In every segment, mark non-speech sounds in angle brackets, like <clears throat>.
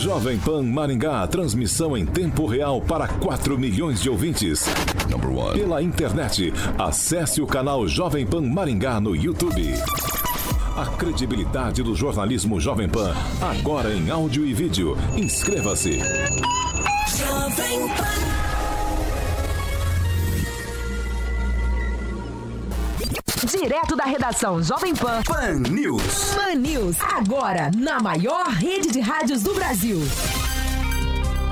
Jovem Pan Maringá, transmissão em tempo real para 4 milhões de ouvintes. Pela internet, acesse o canal Jovem Pan Maringá no YouTube. A credibilidade do jornalismo Jovem Pan, agora em áudio e vídeo. Inscreva-se. Jovem Pan. Direto da redação Jovem Pan. Pan News. Pan News. Agora, na maior rede de rádios do Brasil.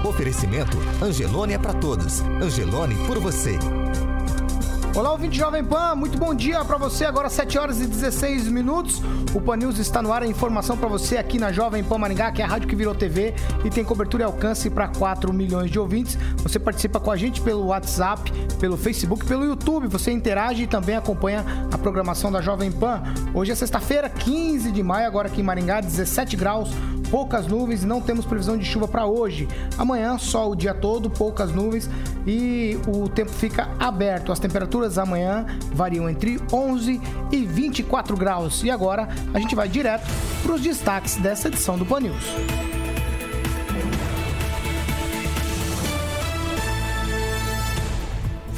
Oferecimento Angelone é para todos. Angelone por você. Olá, ouvinte Jovem Pan, muito bom dia para você. Agora 7 horas e 16 minutos. O Pan News está no ar. A informação para você aqui na Jovem Pan Maringá, que é a rádio que virou TV e tem cobertura e alcance para 4 milhões de ouvintes. Você participa com a gente pelo WhatsApp, pelo Facebook, pelo YouTube. Você interage e também acompanha a programação da Jovem Pan. Hoje é sexta-feira, 15 de maio, agora aqui em Maringá, 17 graus poucas nuvens e não temos previsão de chuva para hoje. Amanhã, sol o dia todo, poucas nuvens e o tempo fica aberto. As temperaturas amanhã variam entre 11 e 24 graus. E agora a gente vai direto para os destaques dessa edição do Pan News.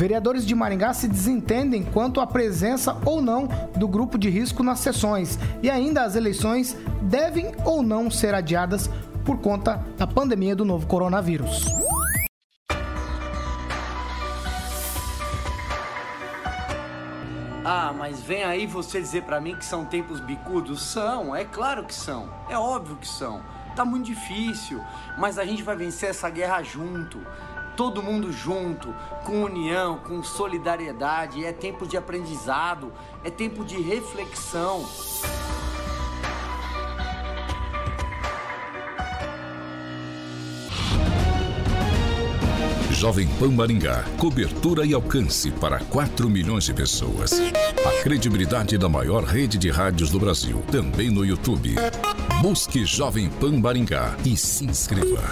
Vereadores de Maringá se desentendem quanto à presença ou não do grupo de risco nas sessões e ainda as eleições devem ou não ser adiadas por conta da pandemia do novo coronavírus. Ah, mas vem aí você dizer pra mim que são tempos bicudos? São, é claro que são. É óbvio que são. Tá muito difícil, mas a gente vai vencer essa guerra junto. Todo mundo junto, com união, com solidariedade. É tempo de aprendizado, é tempo de reflexão. Jovem Pan Maringá, cobertura e alcance para 4 milhões de pessoas. A credibilidade da maior rede de rádios do Brasil, também no YouTube. Busque Jovem Pan Maringá e se inscreva.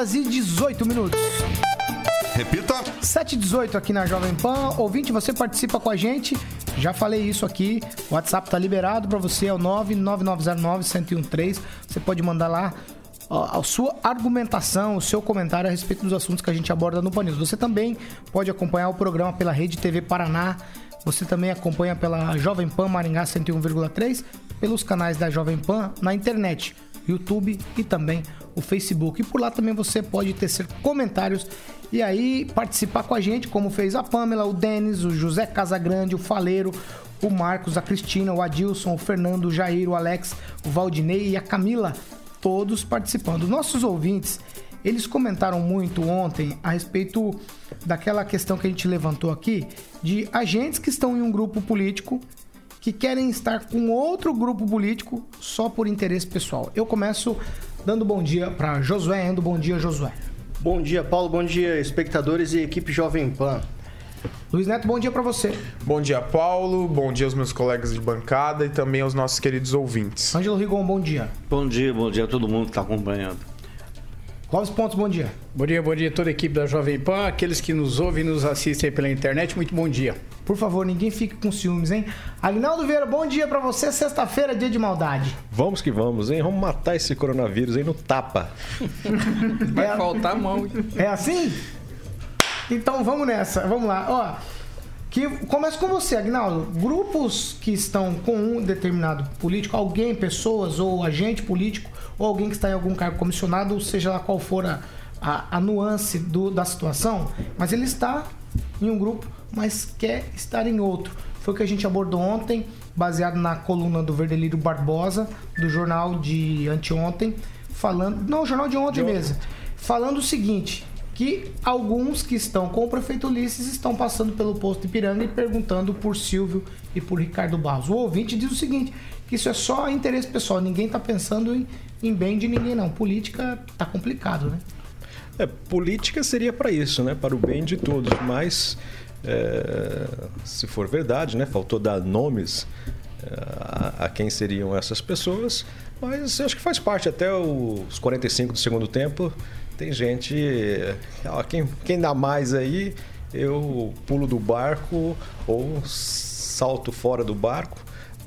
Horas e 18 minutos. Repita. 7 e 18 aqui na Jovem Pan. Ouvinte, você participa com a gente. Já falei isso aqui. O WhatsApp tá liberado para você, é o 99909-1013. Você pode mandar lá a sua argumentação, o seu comentário a respeito dos assuntos que a gente aborda no Pan News. Você também pode acompanhar o programa pela Rede TV Paraná. Você também acompanha pela Jovem Pan Maringá 101,3, pelos canais da Jovem Pan na internet, YouTube e também o Facebook. E por lá também você pode tecer comentários e aí participar com a gente, como fez a Pamela, o Denis, o José Casagrande, o Faleiro, o Marcos, a Cristina, o Adilson, o Fernando, o Jair, o Alex, o Valdinei e a Camila, todos participando. Nossos ouvintes, eles comentaram muito ontem a respeito daquela questão que a gente levantou aqui de agentes que estão em um grupo político que querem estar com outro grupo político só por interesse pessoal. Eu começo dando bom dia para Josué Endo. Bom dia, Josué. Bom dia, Paulo. Bom dia, espectadores e equipe Jovem Pan. Luiz Neto, bom dia para você. Bom dia, Paulo. Bom dia aos meus colegas de bancada e também aos nossos queridos ouvintes. Ângelo Rigon, bom dia. Bom dia, bom dia a todo mundo que está acompanhando. Clóvis Pontos, bom dia. Bom dia, bom dia a toda a equipe da Jovem Pan, aqueles que nos ouvem e nos assistem pela internet, muito bom dia. Por favor, ninguém fique com ciúmes, hein? Agnaldo Vieira, bom dia para você. Sexta-feira, dia de maldade. Vamos que vamos, hein? Vamos matar esse coronavírus aí no tapa. <laughs> Vai faltar mão. hein? É assim? Então vamos nessa, vamos lá. Ó, que começa com você, Agnaldo. Grupos que estão com um determinado político, alguém, pessoas ou agente político, ou alguém que está em algum cargo comissionado, ou seja lá qual for a, a, a nuance do- da situação, mas ele está em um grupo, mas quer estar em outro. Foi o que a gente abordou ontem, baseado na coluna do Verdelírio Barbosa, do jornal de anteontem, falando. Não, jornal de ontem mesmo. Falando o seguinte: que alguns que estão com o prefeito Ulisses estão passando pelo posto Ipiranga e perguntando por Silvio e por Ricardo Barros. O ouvinte diz o seguinte, que isso é só interesse pessoal, ninguém está pensando em, em bem de ninguém não. Política tá complicado, né? É, política seria para isso, né? Para o bem de todos, mas é, se for verdade, né? Faltou dar nomes é, a, a quem seriam essas pessoas, mas acho que faz parte até os 45 do segundo tempo. Tem gente, ó, quem, quem dá mais aí, eu pulo do barco ou salto fora do barco.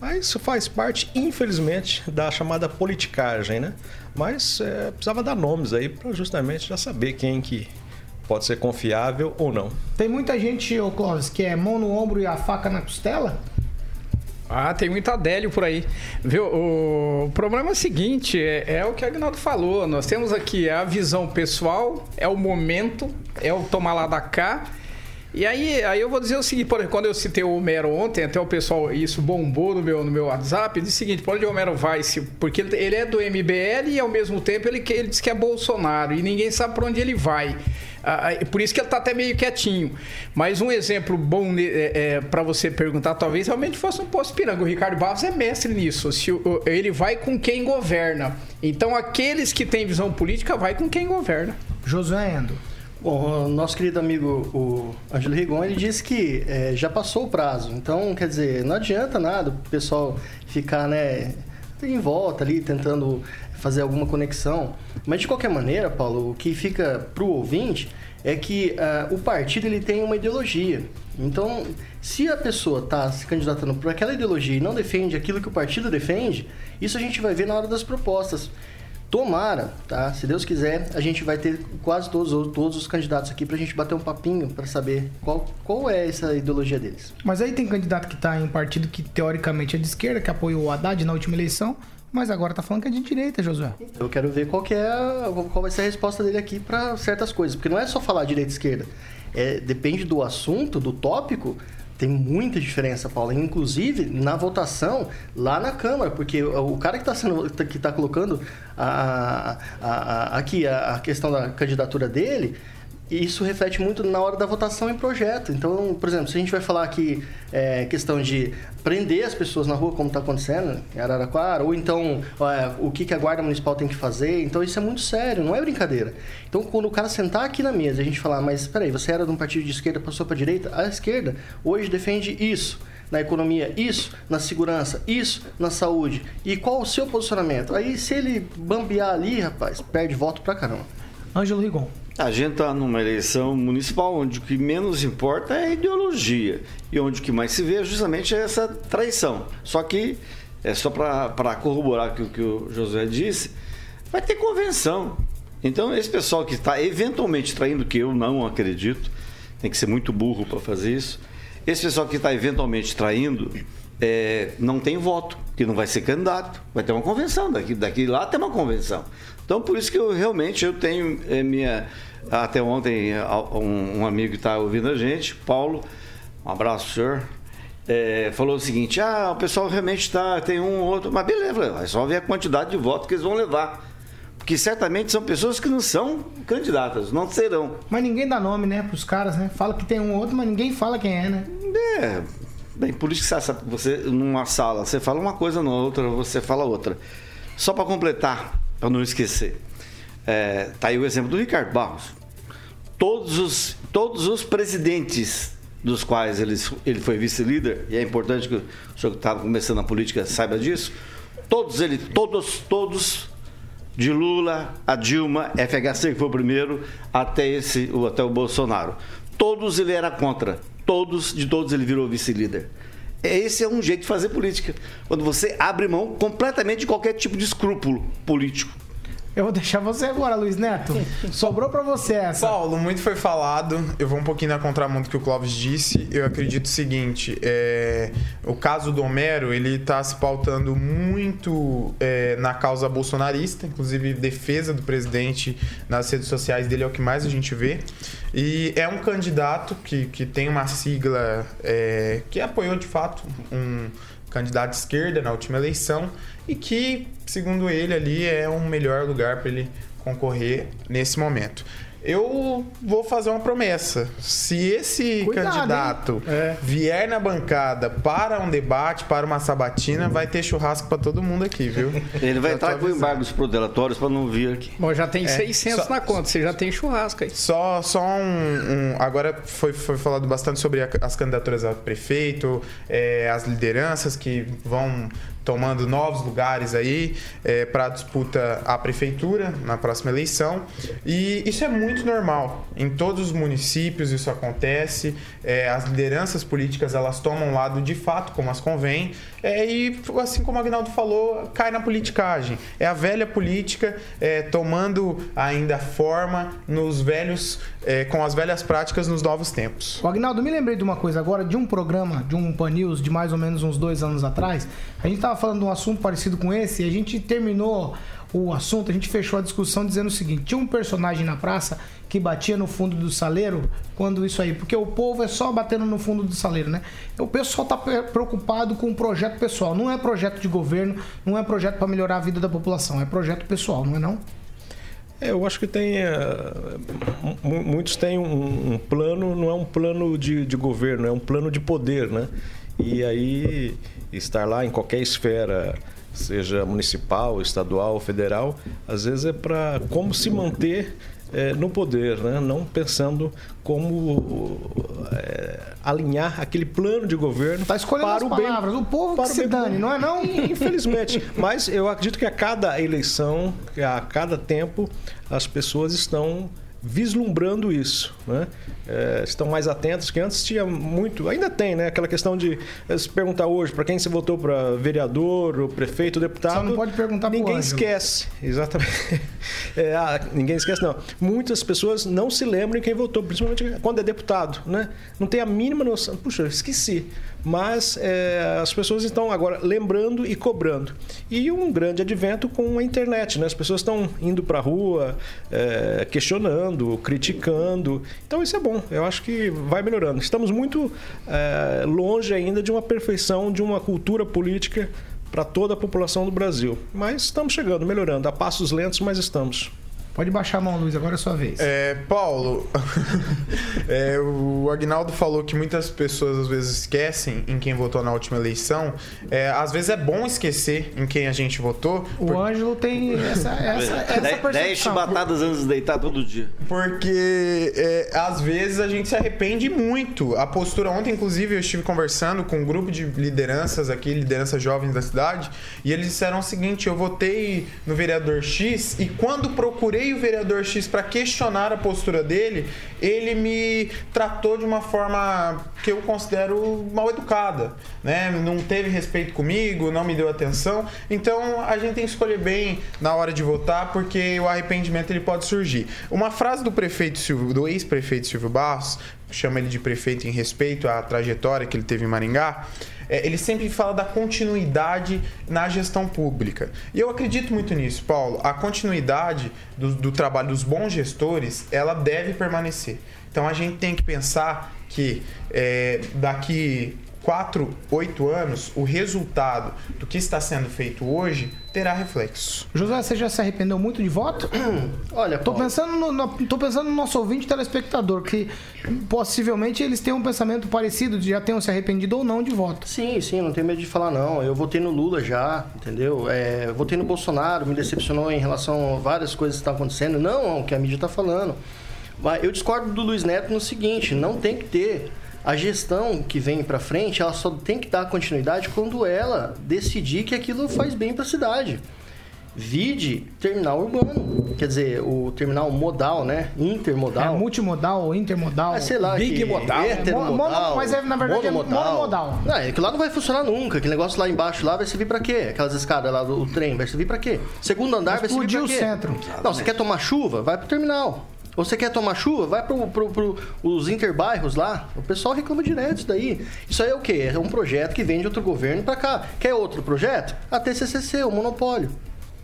Mas isso faz parte, infelizmente, da chamada politicagem, né? Mas é, precisava dar nomes aí para justamente já saber quem que pode ser confiável ou não. Tem muita gente, ô Clóvis, que é mão no ombro e a faca na costela? Ah, tem muito Adélio por aí. Viu? O problema é o seguinte, é, é o que o Agnaldo falou. Nós temos aqui a visão pessoal, é o momento, é o tomar lá da cá. E aí, aí eu vou dizer o seguinte, por exemplo, quando eu citei o Homero ontem, até o pessoal, isso bombou no meu, no meu WhatsApp, disse o seguinte, por onde o Homero vai? Se, porque ele, ele é do MBL e ao mesmo tempo ele, ele diz que é Bolsonaro e ninguém sabe por onde ele vai. Por isso que ele está até meio quietinho. Mas um exemplo bom é, é, para você perguntar, talvez realmente fosse um posto piranga. O Ricardo Barros é mestre nisso. Se o, ele vai com quem governa. Então aqueles que têm visão política vai com quem governa. Josué Endo. Bom, o nosso querido amigo, o Ângelo Rigon, ele disse que é, já passou o prazo. Então, quer dizer, não adianta nada o pessoal ficar, né, em volta ali, tentando fazer alguma conexão. Mas, de qualquer maneira, Paulo, o que fica pro ouvinte é que uh, o partido ele tem uma ideologia. Então, se a pessoa está se candidatando por aquela ideologia e não defende aquilo que o partido defende, isso a gente vai ver na hora das propostas. Tomara, tá? Se Deus quiser, a gente vai ter quase todos, todos os candidatos aqui pra gente bater um papinho para saber qual, qual é essa ideologia deles. Mas aí tem candidato que tá em partido que teoricamente é de esquerda, que apoiou o Haddad na última eleição, mas agora tá falando que é de direita, Josué. Eu quero ver qual que é qual vai ser a resposta dele aqui para certas coisas, porque não é só falar direita e esquerda. É, depende do assunto, do tópico, tem muita diferença, Paulo. Inclusive na votação lá na Câmara, porque o cara que está sendo que tá colocando a, a- a- aqui a, a questão da candidatura dele, isso reflete muito na hora da votação em projeto. Então, por exemplo, se a gente vai falar aqui é, questão de prender as pessoas na rua, como está acontecendo em Araraquara, ou então é, o que, que a Guarda Municipal tem que fazer, então isso é muito sério, não é brincadeira. Então, quando o cara sentar aqui na mesa e a gente falar, mas espera aí, você era de um partido de esquerda, passou para direita, a esquerda hoje defende isso. Na economia, isso, na segurança, isso, na saúde. E qual o seu posicionamento? Aí, se ele bambear ali, rapaz, perde voto pra caramba. Ângelo Rigon. A gente está numa eleição municipal onde o que menos importa é a ideologia e onde o que mais se vê é justamente essa traição. Só que, é só para corroborar o que o José disse, vai ter convenção. Então, esse pessoal que está eventualmente traindo, que eu não acredito, tem que ser muito burro para fazer isso, esse pessoal que está eventualmente traindo é, não tem voto, que não vai ser candidato, vai ter uma convenção, daqui, daqui lá tem uma convenção. Então, por isso que eu realmente eu tenho é, minha. Até ontem, um, um amigo que está ouvindo a gente, Paulo, um abraço, senhor. é, falou o seguinte: ah, o pessoal realmente tá, tem um ou outro, mas beleza, é só ver a quantidade de votos que eles vão levar. Porque certamente são pessoas que não são candidatas, não serão. Mas ninguém dá nome, né, pros caras, né? Fala que tem um outro, mas ninguém fala quem é, né? É, bem, por isso que você, você numa sala, você fala uma coisa, na outra você fala outra. Só para completar, para não esquecer, é, tá aí o exemplo do Ricardo Barros. Todos os, todos os presidentes dos quais ele, ele foi vice-líder, e é importante que o senhor que estava começando a política saiba disso, todos ele, todos, todos, de Lula a Dilma, FHC que foi o primeiro, até esse, até o Bolsonaro. Todos ele era contra. Todos, de todos ele virou vice-líder. Esse é um jeito de fazer política. Quando você abre mão completamente de qualquer tipo de escrúpulo político. Eu vou deixar você agora, Luiz Neto. <laughs> Sobrou pra você essa. Paulo, muito foi falado. Eu vou um pouquinho na contramão do que o Clóvis disse. Eu acredito o seguinte: é, o caso do Homero ele está se pautando muito é, na causa bolsonarista, inclusive defesa do presidente nas redes sociais dele é o que mais a gente vê. E é um candidato que, que tem uma sigla é, que apoiou de fato um candidato esquerda na última eleição e que, segundo ele, ali é um melhor lugar para ele concorrer nesse momento. Eu vou fazer uma promessa. Se esse Cuidado, candidato vier na bancada para um debate, para uma sabatina, vai ter churrasco para todo mundo aqui, viu? <laughs> Ele vai entrar com embargos protelatórios para não vir aqui. Bom, já tem É, 600 só- na conta, você já tem churrasco aí. Só, só um, um- Agora foi, foi falado bastante sobre a- as candidaturas a prefeito, é, as lideranças que vão tomando novos lugares aí para a disputa à prefeitura na próxima eleição. E isso é muito normal. Em todos os municípios isso acontece. É, as lideranças políticas elas tomam lado de fato como as convém. É, e assim como o Agnaldo falou, cai na politicagem. É a velha política é, tomando ainda forma nos velhos, é, com as velhas práticas nos novos tempos. O Agnaldo, me lembrei de uma coisa agora, de um programa, de um Pan News de mais ou menos uns dois anos atrás. A gente tava falando de um assunto parecido com esse e a gente terminou o assunto, a gente fechou a discussão dizendo o seguinte: tinha um personagem na praça que batia no fundo do saleiro quando isso aí, porque o povo é só batendo no fundo do saleiro, né? O pessoal tá pre- preocupado com o projeto pessoal, não é projeto de governo, não é projeto para melhorar a vida da população, é projeto pessoal, não é não? É, eu acho que tem. mu- muitos têm um, um plano, não é um plano de, de governo, é um plano de poder, né? E aí, estar lá em qualquer esfera, seja municipal, estadual, federal, às vezes é para como se manter eh, no poder, né? Não pensando como eh, alinhar aquele plano de governo Tá escolhendo para as o bem palavras, o povo para que o se bem dane, não é não? <laughs> Infelizmente. Mas eu acredito que a cada eleição, a cada tempo, as pessoas estão vislumbrando isso, né? É, estão mais atentos que antes tinha muito, ainda tem, né? Aquela questão de eh, se perguntar hoje para quem você votou para vereador, ou prefeito, ou deputado. Só não pode perguntar Ninguém esquece, exatamente. <laughs> É, ah, ninguém esquece não. Muitas pessoas não se lembram de quem votou, principalmente quando é deputado, né? Não tem a mínima noção. Puxa, esqueci. Mas é, as pessoas estão agora lembrando e cobrando. E um grande advento com a internet, né? As pessoas estão indo para a rua, é, criticando. Então isso é bom. Eu acho que vai melhorando. Estamos muito é, longe ainda de uma perfeição de uma cultura política para toda a população do Brasil. Mas estamos chegando, melhorando. A passos lentos, mas estamos. Pode baixar a mão, Luiz, agora é sua vez. É, Paulo, <laughs> é, o Agnaldo falou que muitas pessoas às vezes esquecem em quem votou na última eleição. É, às vezes é bom esquecer em quem a gente votou. O Ângelo tem essa, essa, <laughs> essa percepção. chibatadas antes de deitar todo dia. Porque é, às vezes a gente se arrepende muito. A postura ontem, inclusive, eu estive conversando com um grupo de lideranças aqui, lideranças jovens da cidade, e eles disseram o seguinte: eu votei no vereador X e quando procurei o vereador X para questionar a postura dele, ele me tratou de uma forma que eu considero mal educada, né? Não teve respeito comigo, não me deu atenção. Então a gente tem que escolher bem na hora de votar, porque o arrependimento ele pode surgir. Uma frase do prefeito Silvio, do ex-prefeito Silvio Barros, chama ele de prefeito em respeito à trajetória que ele teve em Maringá. é, ele sempre fala da continuidade na gestão pública. E eu acredito muito nisso, Paulo. A continuidade do, do trabalho dos bons gestores, ela deve permanecer. Então a gente tem que pensar que é, daqui 4, 8 anos, o resultado do que está sendo feito hoje terá reflexo. José, você já se arrependeu muito de voto? <clears throat> Olha, Tô pensando, no, no- tô pensando no nosso ouvinte telespectador, que possivelmente eles têm um pensamento parecido, de já tenham se arrependido ou não de voto. Sim, sim, não tenho medo de falar não. Eu votei no Lula já, entendeu? É, votei no Bolsonaro, me decepcionou em relação a várias coisas que estão acontecendo. Não o que a mídia está falando. Mas eu discordo do Luiz Neto no seguinte, não tem que ter a gestão que vem para frente, ela só tem que dar continuidade quando ela decidir que aquilo faz bem para a cidade. Vide terminal urbano, quer dizer, o terminal modal, né? Intermodal. É multimodal ou intermodal? Ah, sei lá, Big que- modal. heteromodal, Mono- mas é, na verdade é monomodal. Não, é que lá não vai funcionar nunca. Aquele negócio lá embaixo lá vai servir pra quê? Aquelas escadas lá do trem vai servir pra quê? Segundo andar vai servir Explodir pra o quê? centro. Não, você quer tomar chuva? Vai pro terminal. Você quer tomar chuva? Vai pro, pro, pro- os interbairros lá. O pessoal reclama direto disso daí. Isso aí é o quê? É um projeto que vem de outro governo pra cá. Quer outro projeto? A TCCC, o monopólio.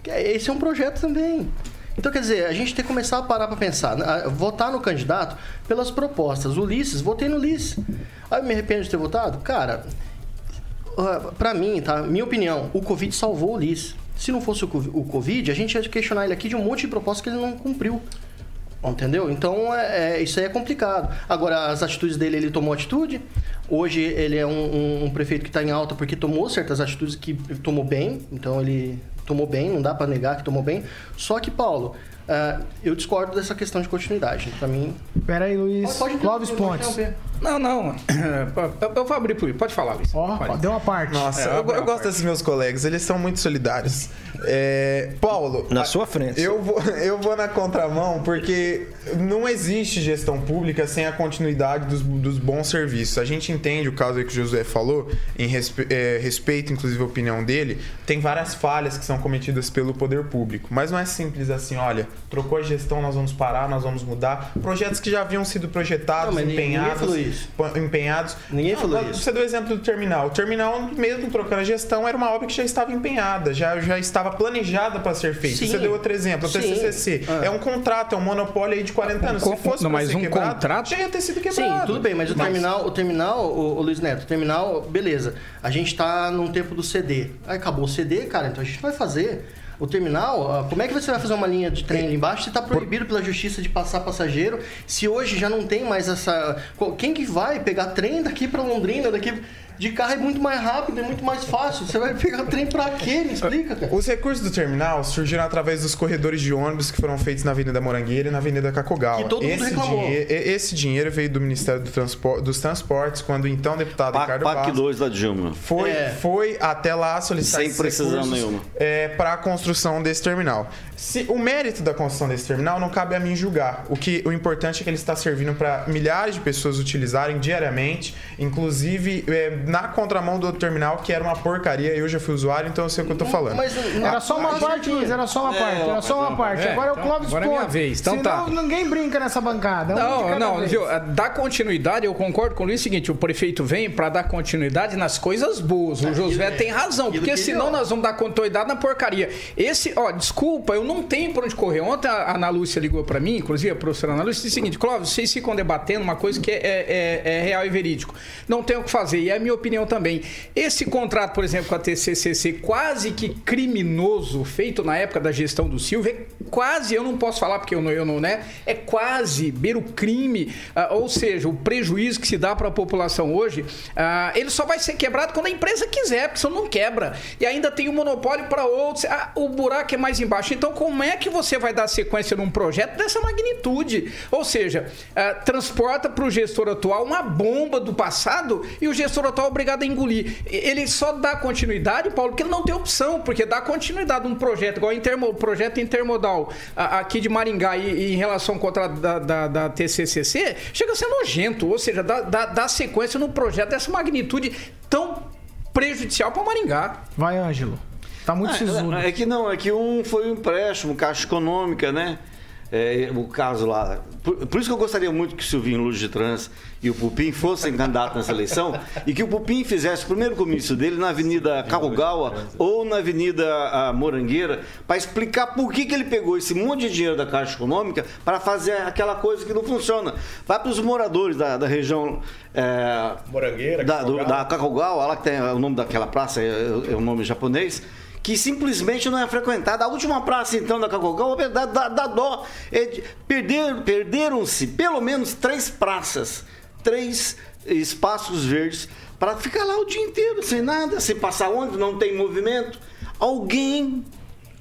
É- Esse é um projeto também. Então, quer dizer, a gente tem que começar a parar para pensar, né? Votar no candidato pelas propostas. Ulisses, votei no Ulisses. Aí eu me arrependo de ter votado? Cara, ah, pra mim, tá? Minha opinião, o Covid salvou o Ulisses. Se não fosse o Covid, a gente ia questionar ele aqui de um monte de propostas que ele não cumpriu. Entendeu? Então, é, é- isso aí é complicado. Agora, as atitudes dele, ele tomou atitude. Hoje, ele é um, um- um prefeito que está em alta porque tomou certas atitudes que tomou bem. Então, ele tomou bem, não dá para negar que tomou bem. Só que, Paulo, ah, eu discordo dessa questão de continuidade. Para mim... Pera aí, Luiz. Pode- pode Clóvis Pontes. Não, não. <clears throat> Eu, eu vou abrir por Pode falar, Luiz. Ó, Pode. deu uma parte. Nossa, É, eu, eu a gosto desses meus colegas, eles são muito solidários. É, Paulo, Na sua frente. eu vou, <laughs> eu vou na contramão porque não existe gestão pública sem a continuidade dos, dos bons serviços. A gente entende o caso aí que o Josué falou, em respe, é, respeito, inclusive, a opinião dele. Tem várias falhas que são cometidas pelo poder público, mas não é simples assim: olha, trocou a gestão, nós vamos parar, nós vamos mudar. Projetos que já haviam sido projetados, Não, mas ninguém empenhados. falou isso. empenhados. Ninguém Não, falou mas isso. Você deu o exemplo do terminal. O terminal, mesmo trocando a gestão, era uma obra que já estava empenhada, já, já estava planejada para ser feita. Sim. Você deu outro exemplo, o Sim. TCCC. Ah. É um contrato, é um monopólio aí de 40 anos. Com- Se fosse não, mas ser um quebrado, contrato- já ia ter sido Sim, quebrado. tudo bem, mas o terminal, o terminal, o, o Luiz Neto, o terminal, beleza. A gente tá num tempo do CD. Aí acabou o CD, cara, então a gente vai fazer. O terminal, ah, como é que você vai fazer uma linha de trem ali embaixo se tá proibido pela justiça de passar passageiro? Se hoje já não tem mais essa. Quem que vai pegar trem daqui pra Londrina, daqui de carro é muito mais rápido, é muito mais fácil. Você vai pegar trem pra quê? Me explica, cara. Os recursos do terminal surgiram através dos corredores de ônibus que foram feitos na Avenida Morangueira e na Avenida Cacogal. Que todo mundo esse, reclamou. dinhe- esse dinheiro veio do Ministério do Transpor- dos Transportes, quando o então deputado PAC, Ricardo PAC Vaz 2 da Dilma. foi, É. foi até lá solicitar Sem precisão recursos, nenhuma. é, para a construção desse terminal. Se o mérito da construção desse terminal não cabe a mim julgar. O que o importante é que ele está servindo para milhares de pessoas utilizarem diariamente, inclusive é, na contramão do outro terminal que era uma porcaria. Eu já fui usuário, então eu sei o que eu tô falando. Mas Era só uma parte, Luiz, era só uma É, parte, era só uma parte. é, agora é o então, Clóvis agora é minha Pontes. vez, então Senão tá. ninguém brinca nessa bancada. é um Não, não, vez. viu? Dar continuidade, eu concordo com o Luiz, é o seguinte, o prefeito vem para dar continuidade nas coisas boas. O Josué é tem razão, porque senão nós vamos dar continuidade na porcaria. Esse, ó, desculpa, eu não tenho por onde correr. Ontem a Ana Lúcia ligou para mim, inclusive a professora Ana Lúcia, disse o seguinte, Clóvis, vocês ficam debatendo uma coisa que é, é- é real e verídico. Não tem o que fazer, e é a minha opinião também. Esse contrato, por exemplo, com a TCCC, quase que criminoso, feito na época da gestão do Silvio, é quase, eu não posso falar porque eu não, eu não né? É quase beira o crime, ah, ou seja, o prejuízo que se dá para a população hoje, ah, ele só vai ser quebrado quando a empresa quiser, porque senão não quebra. E ainda tem um monopólio para outros, ah, o buraco é mais embaixo. Então, como é que você vai dar sequência num projeto dessa magnitude? Ou seja, ah, transporta para o gestor atual uma bomba do passado e o gestor atual é obrigado a engolir. Ele só dá continuidade, Paulo, porque ele não tem opção, porque dá continuidade um projeto, igual o projeto intermodal a- aqui de Maringá e, e em relação ao contrato da, da, da TCCC, chega a ser nojento, ou seja, dá, dá, dá sequência num projeto dessa magnitude tão prejudicial para Maringá. Vai, Ângelo. Tá muito sisudo. É, é que não, é que um foi um empréstimo, caixa econômica, né? É, o caso lá. Por, por isso que eu gostaria muito que o Silvinho Luz de Trans e o Pupim fossem candidatos nessa eleição e que o Pupim fizesse o primeiro comício dele na Avenida Carrogawa ou na Avenida ah, Morangueira para explicar por que, que ele pegou esse monte de dinheiro da Caixa Econômica para fazer aquela coisa que não funciona. Vai para os moradores da, da região. é, Morangueira, da, do, da lá que tem o nome daquela praça, é, é o nome japonês, que simplesmente não é frequentada. A última praça, então, da Kakogawa, dá, dá, dá dó. É de- perder- Perderam-se pelo menos três praças, três espaços verdes, para ficar lá o dia inteiro, sem nada, sem passar onde, não tem movimento. Alguém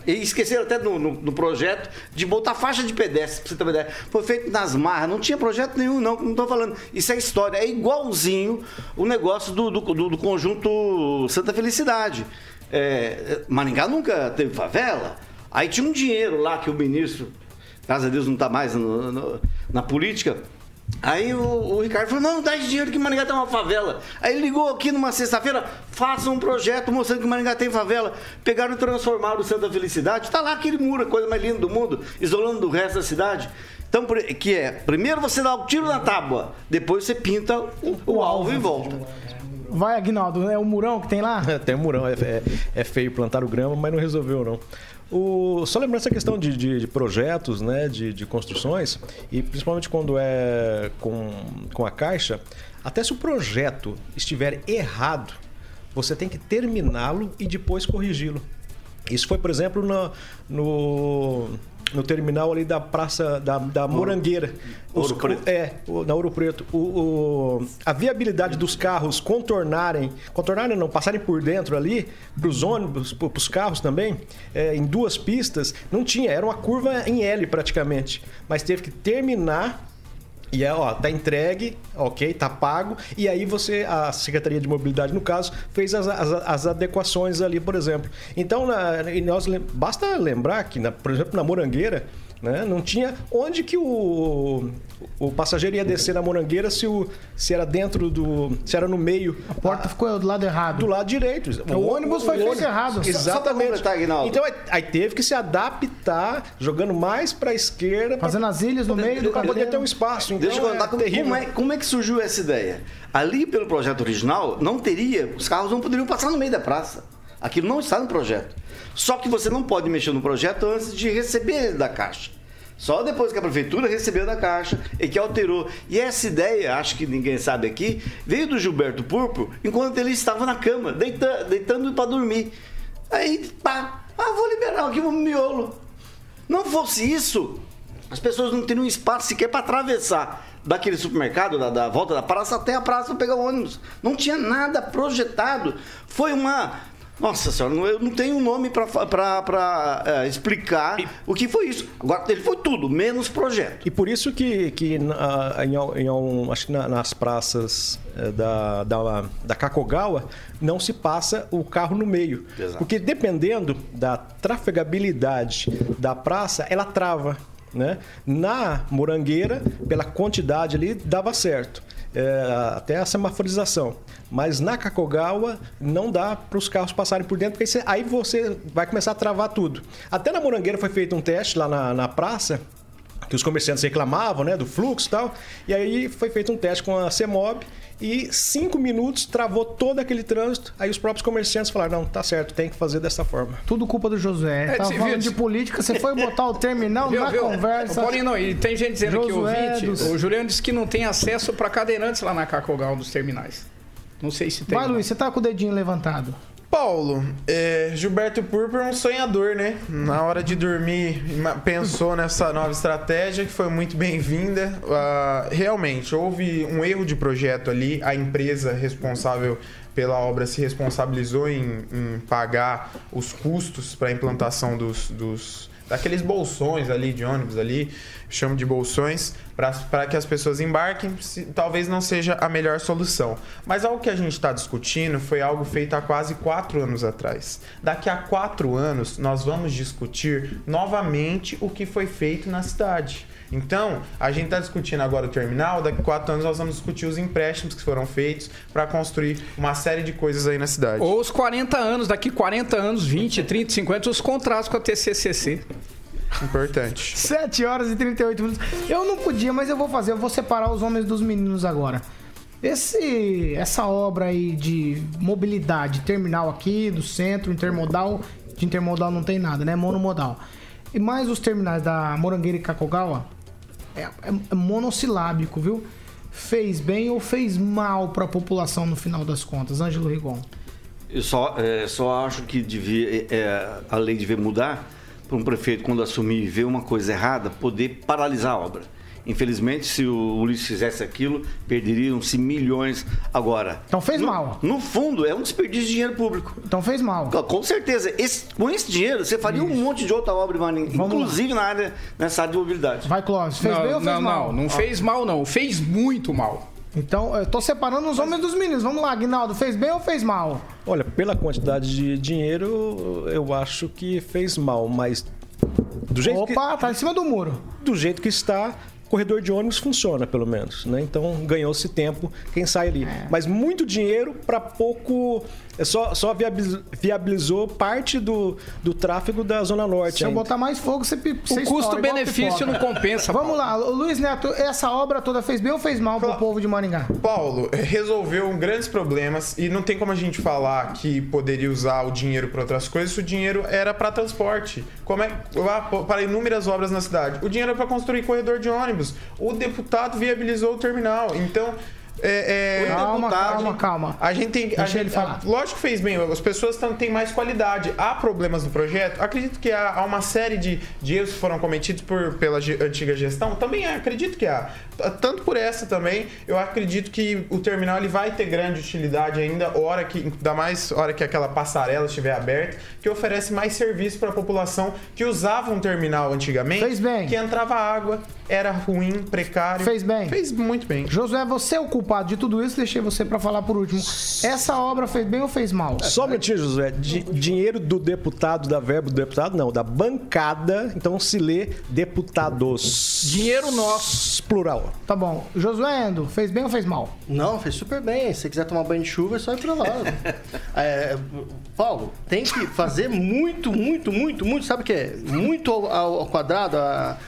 e esqueceram até no, no- no projeto de botar faixa de pedestre, pra você ter uma ideia. Foi feito nas marras, não tinha projeto nenhum, não, não tô falando. Isso é história, é igualzinho o negócio do, do, do- do conjunto Santa Felicidade. É, Maringá nunca teve favela. Aí tinha um dinheiro lá que o ministro, graças a Deus, não está mais no- no- na política. Aí o, o Ricardo falou: não, dá esse dinheiro que Maringá tem uma favela. Aí ele ligou aqui numa sexta-feira: faça um projeto mostrando que Maringá tem favela. Pegaram e transformaram o Santa Felicidade. Tá lá aquele muro, a coisa mais linda do mundo, isolando do resto da cidade. Então, que é, primeiro você dá o tiro na tábua, depois você pinta o, o alvo em volta. Vai, Aguinaldo, é o murão que tem lá? <laughs> Tem um murão, é, é- é feio plantar o grama, mas não resolveu não. O, só lembrando essa questão de, de- de projetos, né, de, de construções, e principalmente quando é com, com a Caixa, até se o projeto estiver errado, você tem que terminá-lo e depois corrigi-lo. Isso foi, por exemplo, no, no, no terminal ali da Praça da, da Morangueira. Ouro Preto. É, na Ouro Preto. O, o- a viabilidade dos carros contornarem, contornarem não, passarem por dentro ali, para os ônibus, para os carros também, é, em duas pistas, não tinha. Era uma curva em L praticamente. Mas teve que terminar e é, ó, tá entregue, ok, tá pago. E aí você, a Secretaria de Mobilidade, no caso, fez as, as, as adequações ali, por exemplo. Então, na- nós, basta lembrar que, na- por exemplo, na Morangueira, né, não tinha onde que o, o passageiro ia descer na Morangueira se, o, se era dentro do. se era no meio. A porta ficou do lado errado. Do lado direito. O ônibus foi feito errado. Exatamente. Aguinaldo. então aí- aí teve que se adaptar, jogando mais para a esquerda. pra- Fazendo as ilhas no meio do pra poder caminho. ter um espaço. Então, Deixa eu contar é como, terrível. como é, como é que surgiu essa ideia. Ali, pelo projeto original, não teria, os carros não poderiam passar no meio da praça. Aquilo não está no projeto. Só que você não pode mexer no projeto antes de receber da Caixa. Só depois que a prefeitura recebeu da Caixa e que alterou. E essa ideia, acho que ninguém sabe aqui, veio do Gilberto Purpo enquanto ele estava na cama, deita- deitando para dormir. Aí, pá, ah, vou liberar aqui um miolo. Não fosse isso, as pessoas não teriam espaço sequer para atravessar daquele supermercado, da, da volta da praça até a praça para pegar o ônibus. Não tinha nada projetado. Foi uma. Nossa senhora, eu não tenho um nome para explicar o que foi isso. Agora, ele foi tudo, menos projeto. E por isso que, que na- em, em al- acho que na- nas praças eh, da, da, da Kakogawa não se passa o carro no meio. Exato. Porque dependendo da trafegabilidade da praça, ela trava. Né? Na Morangueira, pela quantidade ali, dava certo. É, até a semaforização. Mas na Kakogawa não dá para os carros passarem por dentro, porque aí você, vai começar a travar tudo. Até na Morangueira foi feito um teste lá na, na praça, que os comerciantes reclamavam, né, do fluxo e tal. E aí foi feito um teste com a CEMOB e cinco minutos travou todo aquele trânsito. Aí os próprios comerciantes falaram, não, tá certo, tem que fazer dessa forma. Tudo culpa do Josué. É, Tava falando viu, de política, você foi botar o terminal Viu, na viu? conversa. Ô, Paulinho, não, e tem gente dizendo Josué ouvinte, dos- o Juliano disse que não tem acesso para cadeirantes lá na Cacogal dos terminais. Não sei se tem. Vai, Luiz, você tá com o dedinho levantado. Paulo, é, Gilberto Purpo é um sonhador, né? Na hora de dormir, pensou nessa nova estratégia que foi muito bem-vinda. Ah, realmente, houve um erro de projeto ali. A empresa responsável pela obra se responsabilizou em, em pagar os custos para a implantação dos, dos daqueles bolsões ali de ônibus ali, chamo de bolsões, para que as pessoas embarquem, se- talvez não seja a melhor solução. Mas algo que a gente está discutindo foi algo feito há quase quatro anos atrás. Daqui a quatro anos, nós vamos discutir novamente o que foi feito na cidade. Então, a gente está discutindo agora o terminal, daqui a quatro anos nós vamos discutir os empréstimos que foram feitos para construir uma série de coisas aí na cidade. Ou os 40 anos, daqui 40 anos, 20, 30, 50, os contratos com a TCCC. Importante. 7 horas e 38 minutos. Eu não podia, mas eu vou fazer. Eu vou separar os homens dos meninos agora. Esse, essa obra aí de mobilidade, terminal aqui do centro, intermodal. De intermodal não tem nada, né? Monomodal. E mais os terminais da Morangueira e Kakogawa. É, é- é monossilábico, viu? Fez bem ou fez mal para a população no final das contas, Ângelo Rigon? Eu só, é, só acho que devia, é, a lei devia mudar para um prefeito, quando assumir e ver uma coisa errada, poder paralisar a obra. Infelizmente, se o Ulisses fizesse aquilo, perderiam-se milhões agora. Então fez no, mal. No fundo, é um desperdício de dinheiro público. Então fez mal. Com- certeza. Esse- com esse dinheiro, você faria um monte de outra obra, lá. inclusive na área, nessa área de mobilidade. Vai, Clóvis. Fez não, bem ou fez não, mal? não, não fez mal, não. Fez muito mal. Então, eu tô separando os homens dos meninos. Vamos lá, Aguinaldo. Fez bem ou fez mal? Olha, pela quantidade de dinheiro, eu acho que fez mal, mas do jeito que, Opa, tá em cima do muro. do jeito que está, corredor de ônibus funciona, pelo menos, né? Então ganhou-se tempo quem sai ali. É. Mas muito dinheiro para pouco. é Só, só viabiliz- viabilizou parte do, do tráfego da Zona Norte. Se eu botar mais fogo, você você O custo-benefício não compensa. Vamos lá, o Luiz Neto, essa obra toda fez bem ou fez mal pro povo de Maringá? Paulo eh, resolveu grandes problemas e não tem como a gente falar que poderia usar o dinheiro para outras coisas se o dinheiro era para transporte. Como é pô, para inúmeras obras na cidade. O dinheiro é para construir corredor de ônibus. O deputado viabilizou o terminal. Então, É, é, Calma, deputado, calma, calma. A gente tem. Deixa a gente, ele falar. a- lógico que fez bem, as pessoas têm mais qualidade. Há problemas no projeto? Acredito que há, há uma série de, de erros que foram cometidos por, pela ge- antiga gestão. Também acredito que há. Tanto por essa também, eu acredito que o terminal ele vai ter grande utilidade ainda, hora que, ainda mais hora que aquela passarela estiver aberta, que oferece mais serviço para a população que usava um terminal antigamente. Fez bem. Que entrava água, era ruim, precário. Fez bem. Fez muito bem. Josué, você é o culpado de tudo isso, deixei você pra falar por último. Essa obra fez bem ou fez mal? Só um minutinho, José. Di- dinheiro do deputado, da verba do deputado, não, da bancada. Então se lê deputados. Dinheiro nosso. Plural. Tá bom. Josué Endo, fez bem ou fez mal? Não, fez super bem. Se você quiser tomar banho de chuva, é só ir pra lá. <laughs> É, Paulo, tem que fazer muito, muito, muito, muito. Sabe o que é? Muito ao, ao- ao quadrado, a,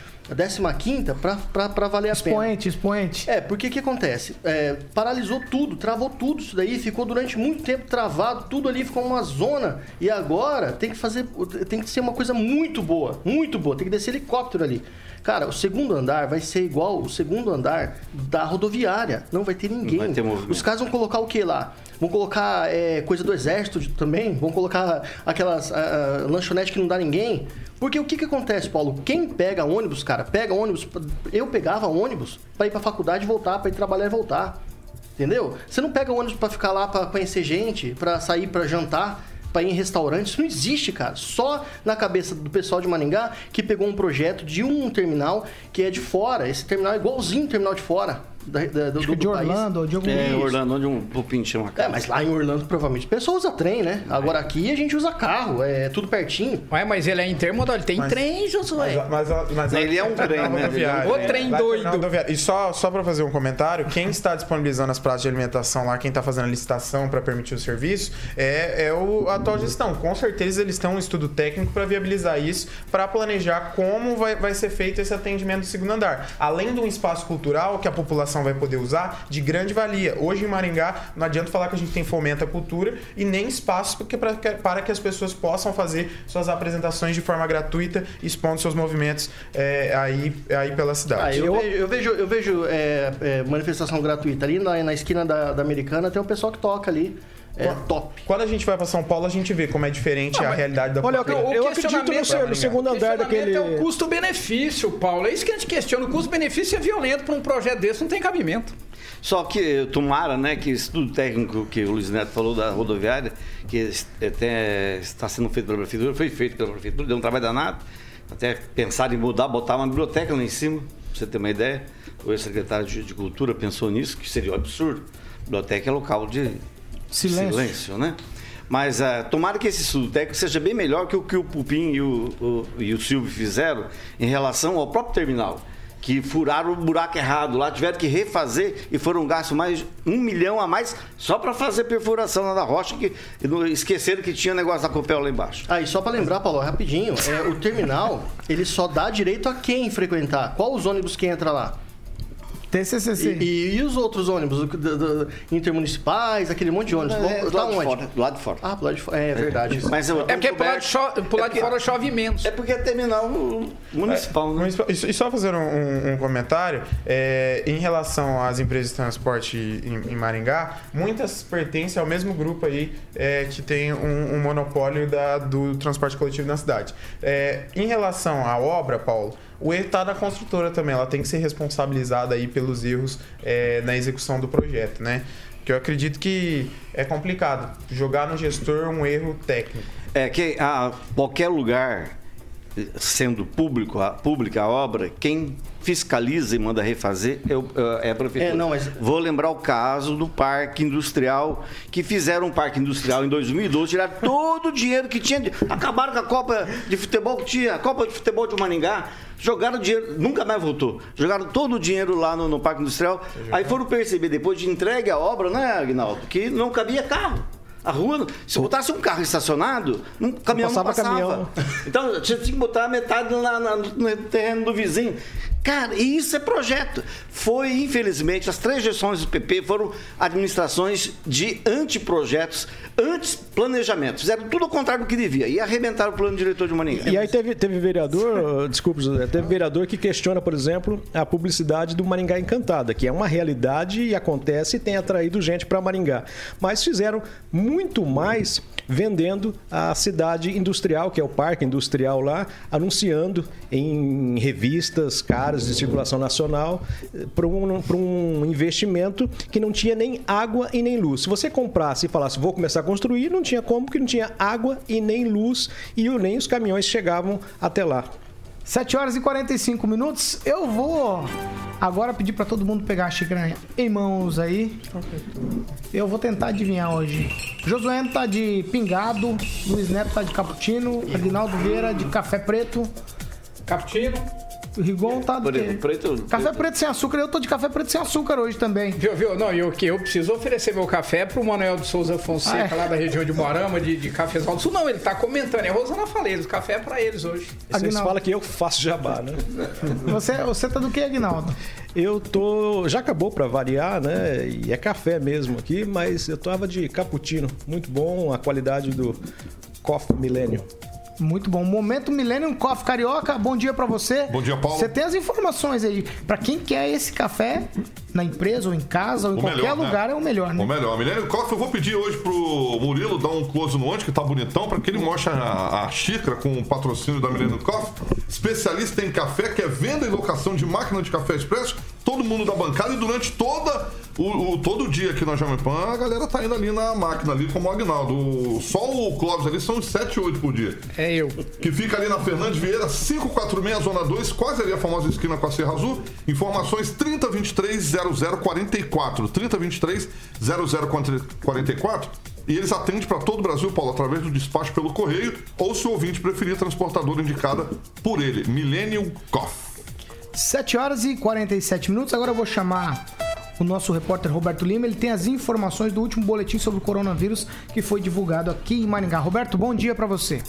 a 15 pra, pra, pra valer a pena. Expoente, expoente. É, porque o que acontece? É, paralisou tudo, travou tudo isso daí, ficou durante muito tempo travado, tudo ali ficou uma zona. E agora tem que fazer, tem que ser uma coisa muito boa, muito boa. Tem que descer helicóptero ali. Cara, o segundo andar vai ser igual o segundo andar da rodoviária. Não vai ter ninguém. vai ter movimento. Os caras vão colocar o que lá? Vão colocar é, coisa do exército também? Vão colocar aquelas ah, ah, lanchonetes que não dá ninguém? Porque o que que acontece, Paulo? Quem pega ônibus, cara, pega ônibus. Eu pegava ônibus pra ir pra faculdade e voltar, pra ir trabalhar e voltar. Entendeu? Você não pega ônibus pra ficar lá pra conhecer gente, pra sair pra jantar, pra ir em restaurante. Isso não existe, cara. Só na cabeça do pessoal de Maringá que pegou um projeto de um terminal que é de fora. Esse terminal é igualzinho o terminal de fora. Da- da- do, do de país. Orlando ou de algum É. Orlando, onde um pupim chama É, casa. mas lá em Orlando provavelmente o pessoal usa trem, né? Agora aqui a gente usa carro, é tudo pertinho. Ué, mas ele é intermodal, ele tem Mas- trem, Josué. Mas, mas, mas Ele é um trem, né? rodoviário. O trem é doido. E só, só para fazer um comentário, quem está disponibilizando as praças de alimentação lá, quem está fazendo a licitação para permitir o serviço, é, é o, a atual gestão. Com certeza eles têm um estudo técnico para viabilizar isso, para planejar como vai, vai ser feito esse atendimento do segundo andar. Além de um espaço cultural que a população vai poder usar, de grande valia. Hoje em Maringá, não adianta falar que a gente tem fomenta a cultura e nem espaço porque pra, para que as pessoas possam fazer suas apresentações de forma gratuita, expondo seus movimentos é, aí, aí pela Ah, cidade. eu, vejo, eu vejo, eu vejo, é, é, manifestação gratuita ali na, na esquina da, da Americana, tem um pessoal que toca ali. É top. Quando a gente vai para São Paulo, a gente vê como é diferente a realidade da Olha, eu, população. eu acredito no, seu- no segundo andar daquele. é o custo-benefício, Paulo. É isso que a gente questiona. O custo-benefício é violento para um projeto desse, não tem cabimento. Só que tomara, né, que esse estudo técnico que o Luiz Neto falou da rodoviária, que até está sendo feito pela prefeitura, foi feito pela prefeitura, deu um trabalho danado. Até pensar em mudar, botar uma biblioteca lá em cima, pra você ter uma ideia. O ex-secretário de, de Cultura pensou nisso, que seria um absurdo. Biblioteca é local de Silêncio. né? Mas ah, tomara que esse estudo técnico seja bem melhor que o que o Pupim e o, o- e o Silvio fizeram em relação ao próprio terminal. Que furaram o buraco errado lá, tiveram que refazer e foram gastos mais um milhão a mais só para fazer perfuração lá da rocha, que e não- esqueceram que tinha negócio da Copel lá embaixo. Ah, e só pra lembrar, Paulo, rapidinho, é, o terminal, ele só dá direito a quem frequentar. Qual os ônibus que entra lá? TCCC. E, e- e os outros ônibus do- do- do- intermunicipais, aquele monte de ônibus? É, do lado de onde? fora, do lado de fora. Ah, pro lado de fora. É verdade. <laughs> Mas eu- É porque pro lado, de cho- pro lado de É fora chove menos. É porque é terminal municipal, né? E E só fazer um, um comentário, é, em relação às empresas de transporte em, em Maringá, muitas pertencem ao mesmo grupo aí é, que tem um, um monopólio da- do transporte coletivo na cidade. É, em relação à obra, Paulo, o erro está na construtora também, ela tem que ser responsabilizada aí pelos erros é, na execução do projeto, né? Que eu acredito que é complicado jogar no gestor um erro técnico. É que a qualquer lugar, sendo público, a, pública a obra, quem fiscaliza e manda refazer é, o- é a prefeitura. É, não, mas- Vou lembrar o caso do parque industrial, que fizeram um parque industrial em 2012, tiraram todo o dinheiro que tinha, de- acabaram com a Copa de Futebol que tinha, a Copa de Futebol de Maningá, jogaram dinheiro, nunca mais voltou, jogaram todo o dinheiro lá no, no parque industrial, aí foram perceber, depois de entregue a obra, né, Agnaldo, que não cabia carro. A rua, se botasse um carro estacionado, um caminhão não passava passava. caminhão. Então, tinha que botar metade lá na- no terreno do vizinho. Cara, e isso é projeto. Foi, infelizmente, as três gestões do PP foram administrações de anteprojetos, antes planejamento. Fizeram tudo ao contrário do que devia. E arrebentaram o plano diretor de Maringá. E aí teve, teve vereador, <laughs> desculpa, José, teve vereador que questiona, por exemplo, a publicidade do Maringá Encantada, que é uma realidade e acontece e tem atraído gente para Maringá. Mas fizeram muito mais vendendo a cidade industrial, que é o parque industrial lá, anunciando em revistas caras de circulação nacional para um, pra um investimento que não tinha nem água e nem luz. Se você comprasse e falasse, vou começar a construir, não tinha como, porque não tinha água e nem luz e nem os caminhões chegavam até lá. 7 horas e 45 minutos. Eu vou agora pedir para todo mundo pegar a xícara em mãos aí. Eu vou tentar adivinhar hoje. Josué tá de pingado, Luiz Neto tá de cappuccino, Aguinaldo Vieira de café preto. Cappuccino. O Rigon tá do quê? Preto, Café preto sem açúcar, eu tô de café preto sem açúcar hoje também. Viu, viu? Não, eu, que eu preciso oferecer meu café pro Manuel de Souza Fonseca, Ah, é? lá da região de Morama, de, de Cafezal do Sul. Não, ele tá comentando. É Rosana Faleiros, café é pra eles hoje. Vocês falam que eu faço jabá, né? Você, você tá do que, Aguinaldo? Eu tô. Já acabou para variar, né? E é café mesmo aqui, mas eu tava de cappuccino. Muito bom, a qualidade do Coffee Millennium. Muito bom. Momento Millennium Coffee Carioca, bom dia pra você. Bom dia, Paulo. Você tem as informações aí. Pra quem quer esse café, na empresa ou em casa ou em O qualquer melhor, né? lugar, é o melhor, né? O melhor. Milênio Coffee, eu vou pedir hoje pro Murilo dar um close no onde, que tá bonitão, para que ele mostre a, a xícara com o patrocínio da Milênio Coffee. Especialista em café, que é venda e locação de máquina de café expresso. Todo mundo da bancada e durante toda o, o- todo dia aqui na Jovem Pan, a galera tá indo ali na máquina, ali como o Agnaldo. Só o Clóvis ali são uns 7, 8 por dia. É eu. Que fica ali na Fernandes Vieira, 546, Zona 2, quase ali a famosa esquina com a Serra Azul. Informações 3023 0044. 3023 0044. E eles atendem para todo o Brasil, Paulo, através do despacho pelo correio, ou se o ouvinte preferir, transportadora indicada por ele. Millennium Coffee. 7 horas e 47 minutos. Agora eu vou chamar o nosso repórter Roberto Lima. Ele tem as informações do último boletim sobre o coronavírus que foi divulgado aqui em Maringá. Roberto, bom dia pra você.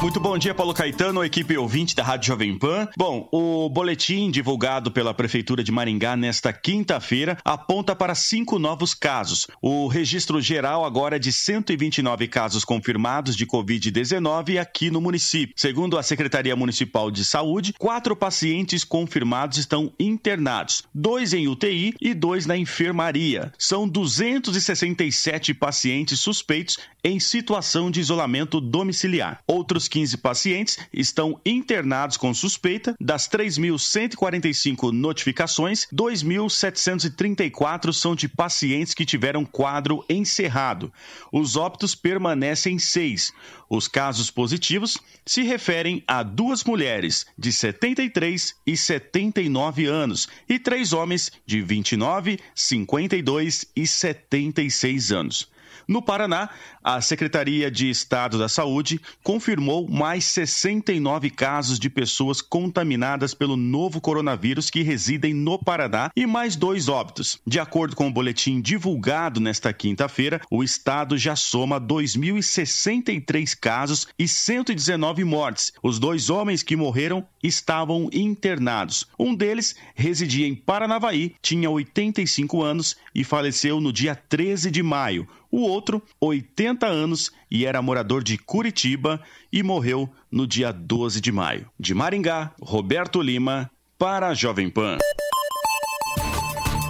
Muito bom dia, Paulo Caetano, equipe ouvinte da Rádio Jovem Pan. Bom, o boletim divulgado pela Prefeitura de Maringá nesta quinta-feira aponta para cinco novos casos. O registro geral agora é de 129 casos confirmados de Covid-19 aqui no município. Segundo a Secretaria Municipal de Saúde, quatro pacientes confirmados estão internados, dois em UTI e dois na enfermaria. São 267 pacientes suspeitos em situação de isolamento domiciliar. Outros 15 pacientes estão internados com suspeita. Das 3.145 notificações, 2.734 são de pacientes que tiveram quadro encerrado. Os óbitos permanecem seis. Os casos positivos se referem a duas mulheres de 73 e 79 anos e três homens de 29, 52 e 76 anos. No Paraná, a Secretaria de Estado da Saúde confirmou mais 69 casos de pessoas contaminadas pelo novo coronavírus que residem no Paraná e mais dois óbitos. De acordo com o boletim divulgado nesta quinta-feira, o estado já soma 2.063 casos e 119 mortes. Os dois homens que morreram estavam internados. Um deles residia em Paranavaí, tinha 85 anos e faleceu no dia 13 de maio. O outro, 80 anos e era morador de Curitiba e morreu no dia 12 de maio. De Maringá, Roberto Lima, para a Jovem Pan.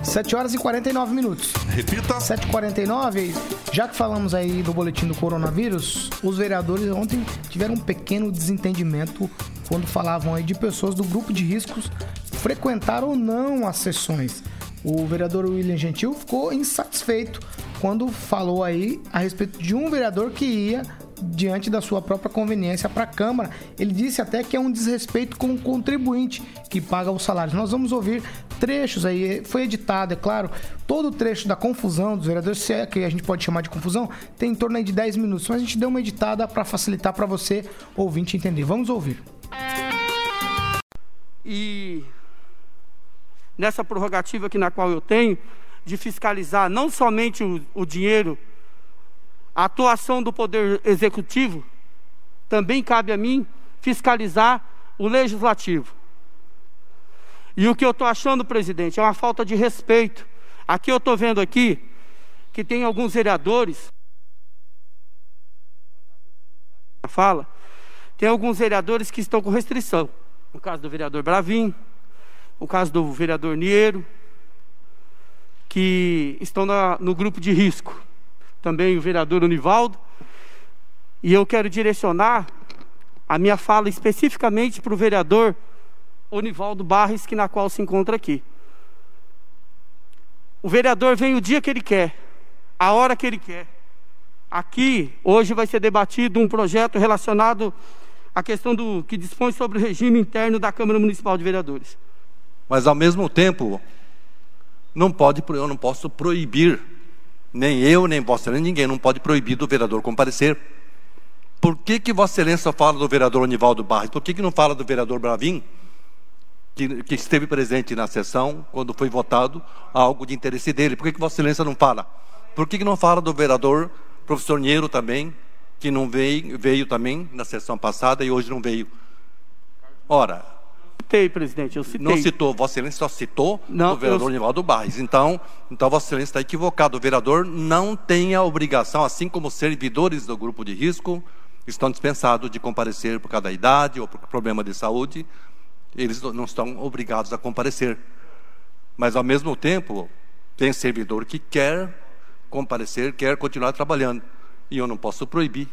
7 horas e 49 minutos. Repita. 7h49. Já que falamos aí do boletim do coronavírus, os vereadores ontem tiveram um pequeno desentendimento quando falavam aí de pessoas do grupo de riscos frequentar ou não as sessões. O vereador William Gentil ficou insatisfeito quando falou aí a respeito de um vereador que ia diante da sua própria conveniência para a Câmara. Ele disse até que é um desrespeito com o contribuinte que paga os salários. Nós vamos ouvir trechos aí, foi editado, é claro, todo o trecho da confusão dos vereadores, se é que a gente pode chamar de confusão, tem em torno aí de 10 minutos, mas a gente deu uma editada para facilitar para você, ouvinte, entender. Vamos ouvir. e nessa prorrogativa aqui na qual eu tenho, de fiscalizar não somente o, o dinheiro, a atuação do Poder Executivo, também cabe a mim fiscalizar o Legislativo. E o que eu estou achando, presidente, é uma falta de respeito. Aqui eu estou vendo aqui que tem alguns vereadores. Fala. Tem alguns vereadores que estão com restrição. No caso do vereador Bravin, no caso do vereador Niero, que estão na- no grupo de risco. Também o vereador Univaldo. E eu quero direcionar a minha fala especificamente para o vereador Onivaldo Barres, que na qual se encontra aqui. O vereador vem o dia que ele quer, a hora que ele quer. Aqui, hoje vai ser debatido um projeto relacionado à questão do que dispõe sobre o regime interno da Câmara Municipal de Vereadores. Mas ao mesmo tempo, não pode, eu não posso proibir, nem eu, nem Vossa Excelência, ninguém não pode proibir do vereador comparecer. Por que, que Vossa Excelência fala do vereador Onivaldo Barros? Por que, que não fala do vereador Bravin, que, que esteve presente na sessão quando foi votado algo de interesse dele? Por que, que Vossa Excelência não fala? Por que, que não fala do vereador professor Niero também, que não veio, veio também na sessão passada e hoje não veio? Ora, Citei, presidente, eu citei. não citou, Vossa Excelência só citou Não, o vereador eu- Nivaldo Barres. Então, então, Vossa Excelência está equivocado. O vereador não tem a obrigação, assim como os servidores do grupo de risco estão dispensados de comparecer por cada idade ou por problema de saúde, eles não estão obrigados a comparecer. Mas, ao mesmo tempo, tem servidor que quer comparecer, quer continuar trabalhando. E eu não posso proibir.